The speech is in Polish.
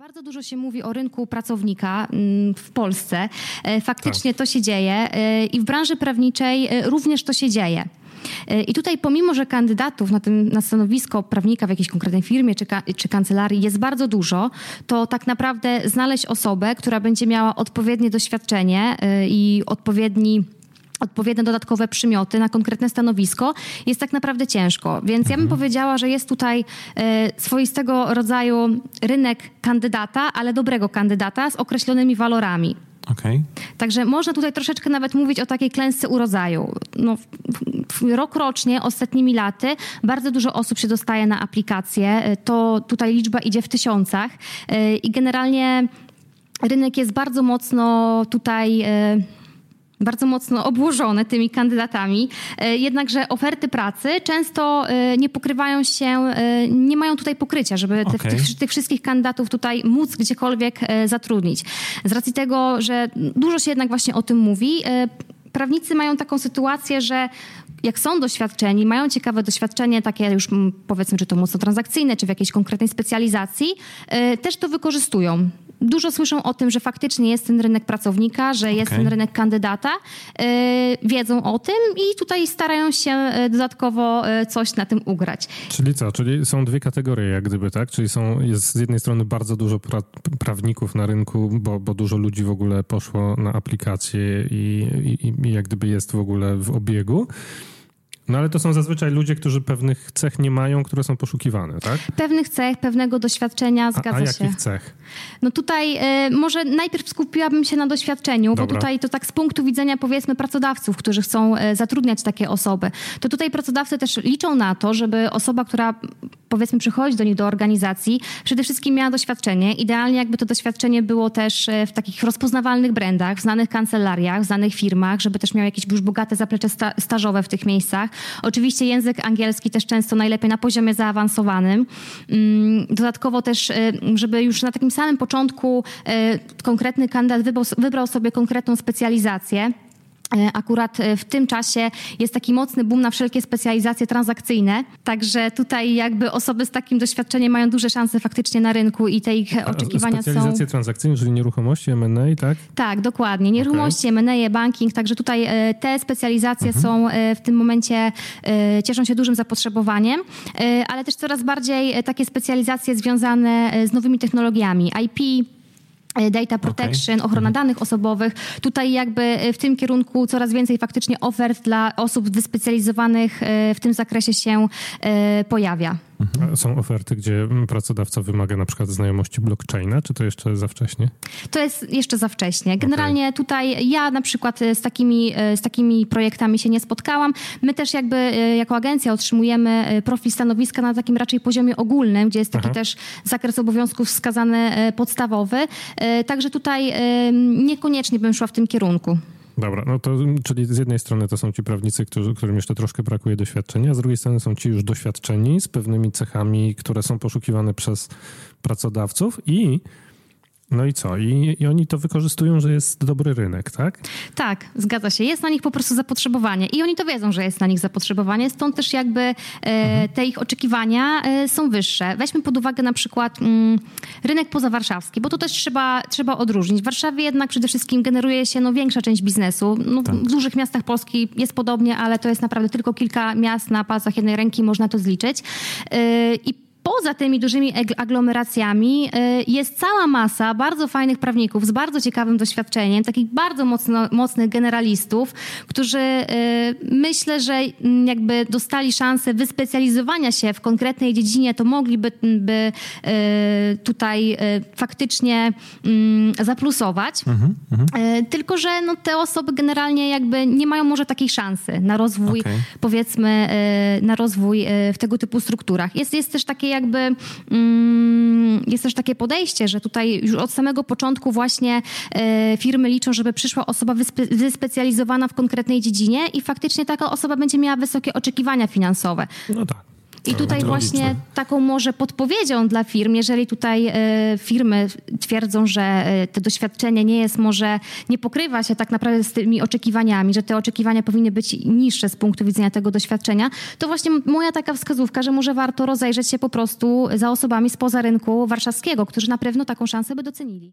Bardzo dużo się mówi o rynku pracownika mm, w Polsce. E, faktycznie tak. to się dzieje e, i w branży prawniczej e, również to się dzieje. I tutaj pomimo, że kandydatów na, tym, na stanowisko prawnika w jakiejś konkretnej firmie czy, czy kancelarii jest bardzo dużo, to tak naprawdę znaleźć osobę, która będzie miała odpowiednie doświadczenie i odpowiedni odpowiednie dodatkowe przymioty na konkretne stanowisko, jest tak naprawdę ciężko. Więc mhm. ja bym mhm. powiedziała, że jest tutaj e, swoistego rodzaju rynek kandydata, ale dobrego kandydata z określonymi walorami. Okay. Także można tutaj troszeczkę nawet mówić o takiej klęsce urodzaju. No, rok rocznie, ostatnimi laty, bardzo dużo osób się dostaje na aplikacje. E, to tutaj liczba idzie w tysiącach e, i generalnie rynek jest bardzo mocno tutaj bardzo mocno obłożone tymi kandydatami, e, jednakże oferty pracy często e, nie pokrywają się, e, nie mają tutaj pokrycia, żeby okay. tych, tych, wszystkich kandydatów tutaj móc gdziekolwiek zatrudnić. Z racji tego, że dużo się jednak właśnie o tym mówi, prawnicy mają taką sytuację, że jak są doświadczeni, mają ciekawe doświadczenie, takie już powiedzmy, czy to mocno transakcyjne, czy w jakiejś konkretnej specjalizacji, też to wykorzystują dużo słyszą o tym, że faktycznie jest ten rynek pracownika, że jest ten rynek kandydata, yy, wiedzą o tym i tutaj starają się yy, dodatkowo yy, coś na tym ugrać. Czyli co? Czyli są dwie kategorie jak gdyby, tak? Czyli są, jest z jednej strony bardzo dużo pra prawników na rynku, bo, bo dużo ludzi w ogóle poszło na aplikacje i, i, i jak gdyby jest w ogóle w obiegu. No ale to są zazwyczaj ludzie, którzy pewnych cech nie mają, które są poszukiwane, tak? Pewnych cech, pewnego doświadczenia, zgadza a, a się. jakich cech? No tutaj y, może najpierw skupiłabym się na doświadczeniu, Dobra. bo tutaj to tak z punktu widzenia powiedzmy pracodawców, którzy chcą y, zatrudniać takie osoby, to tutaj pracodawcy też liczą na to, żeby osoba, która powiedzmy przychodzi do nich do organizacji, przede wszystkim miała doświadczenie. Idealnie jakby to doświadczenie było też y, w takich rozpoznawalnych brandach, w znanych kancelariach, w znanych firmach, żeby też miał jakieś już bogate zaplecze sta stażowe w tych miejscach. Oczywiście język angielski też często najlepiej na poziomie zaawansowanym. Mm, dodatkowo też, żeby już na takim samym początku e, konkretny kandydat wybrał, wybrał sobie konkretną specjalizację. E, akurat e, w tym czasie jest taki mocny boom na wszelkie specjalizacje transakcyjne, także tutaj jakby osoby z takim doświadczeniem mają duże szanse faktycznie na rynku i te ich oczekiwania są... Specjalizacje transakcyjne, czyli nieruchomości, M&A, tak? Tak, dokładnie. Nieruchomości, okay. M&A, banking, także tutaj te specjalizacje mhm. są w tym momencie, cieszą się dużym zapotrzebowaniem, ale też coraz bardziej takie specjalizacje związane z nowymi technologiami, IP, E, data protection, okay. ochrona mhm. danych osobowych. Tutaj jakby e, w tym kierunku coraz więcej faktycznie ofert dla osób wyspecjalizowanych e, w tym zakresie się pojawia. Mhm. Są oferty, gdzie pracodawca wymaga na przykład znajomości blockchaina, czy to jeszcze za wcześnie? To jest jeszcze za wcześnie. Generalnie okay. tutaj ja na przykład z takimi, z takimi projektami się nie spotkałam. My też jakby jako agencja otrzymujemy profil stanowiska na takim raczej poziomie ogólnym, gdzie jest taki Aha. też zakres obowiązków wskazany podstawowy. Także tutaj niekoniecznie bym szła w tym kierunku. Dobra, no to czyli z jednej strony to są ci prawnicy, którzy, którym jeszcze troszkę brakuje doświadczenia, z drugiej strony są ci już doświadczeni z pewnymi cechami, które są poszukiwane przez pracodawców i no i co? I, I, oni to wykorzystują, że jest dobry rynek, tak? Tak, zgadza się. Jest na nich po prostu zapotrzebowanie i oni to wiedzą, że jest na nich zapotrzebowanie, stąd też jakby e, mhm. te ich oczekiwania e, są wyższe. Weźmy pod uwagę na przykład mm, rynek pozawarszawski, bo to też trzeba, trzeba odróżnić. W Warszawie jednak przede wszystkim generuje się no, większa część biznesu. No, tak. W dużych miastach Polski jest podobnie, ale to jest naprawdę tylko kilka miast na palcach jednej ręki, można to zliczyć. E, I poza tymi dużymi aglomeracjami y, jest cała masa bardzo fajnych prawników z bardzo ciekawym doświadczeniem, takich bardzo mocno, mocnych generalistów, którzy y, myślę, że jakby dostali szansę wyspecjalizowania się w konkretnej dziedzinie, to mogliby by y, tutaj faktycznie mm, zaplusować. Mhm, mhm. Tylko, że no, te osoby generalnie jakby nie mają może takiej szansy na rozwój, okay. powiedzmy, na rozwój w tego typu strukturach. Jest, jest też takie jakby mm, jest też takie podejście, że tutaj już od samego początku właśnie e, firmy liczą, żeby przyszła osoba wyspe wyspecjalizowana w konkretnej dziedzinie i faktycznie taka osoba będzie miała wysokie oczekiwania finansowe. No tak. I tutaj właśnie taką może podpowiedzią dla firm, jeżeli tutaj e, firmy twierdzą, że e, te doświadczenie nie jest może, nie pokrywa się tak naprawdę z tymi oczekiwaniami, że te oczekiwania powinny być niższe z punktu widzenia tego doświadczenia, to właśnie moja taka wskazówka, że może warto rozejrzeć się po prostu za osobami spoza rynku warszawskiego, którzy na pewno taką szansę by docenili.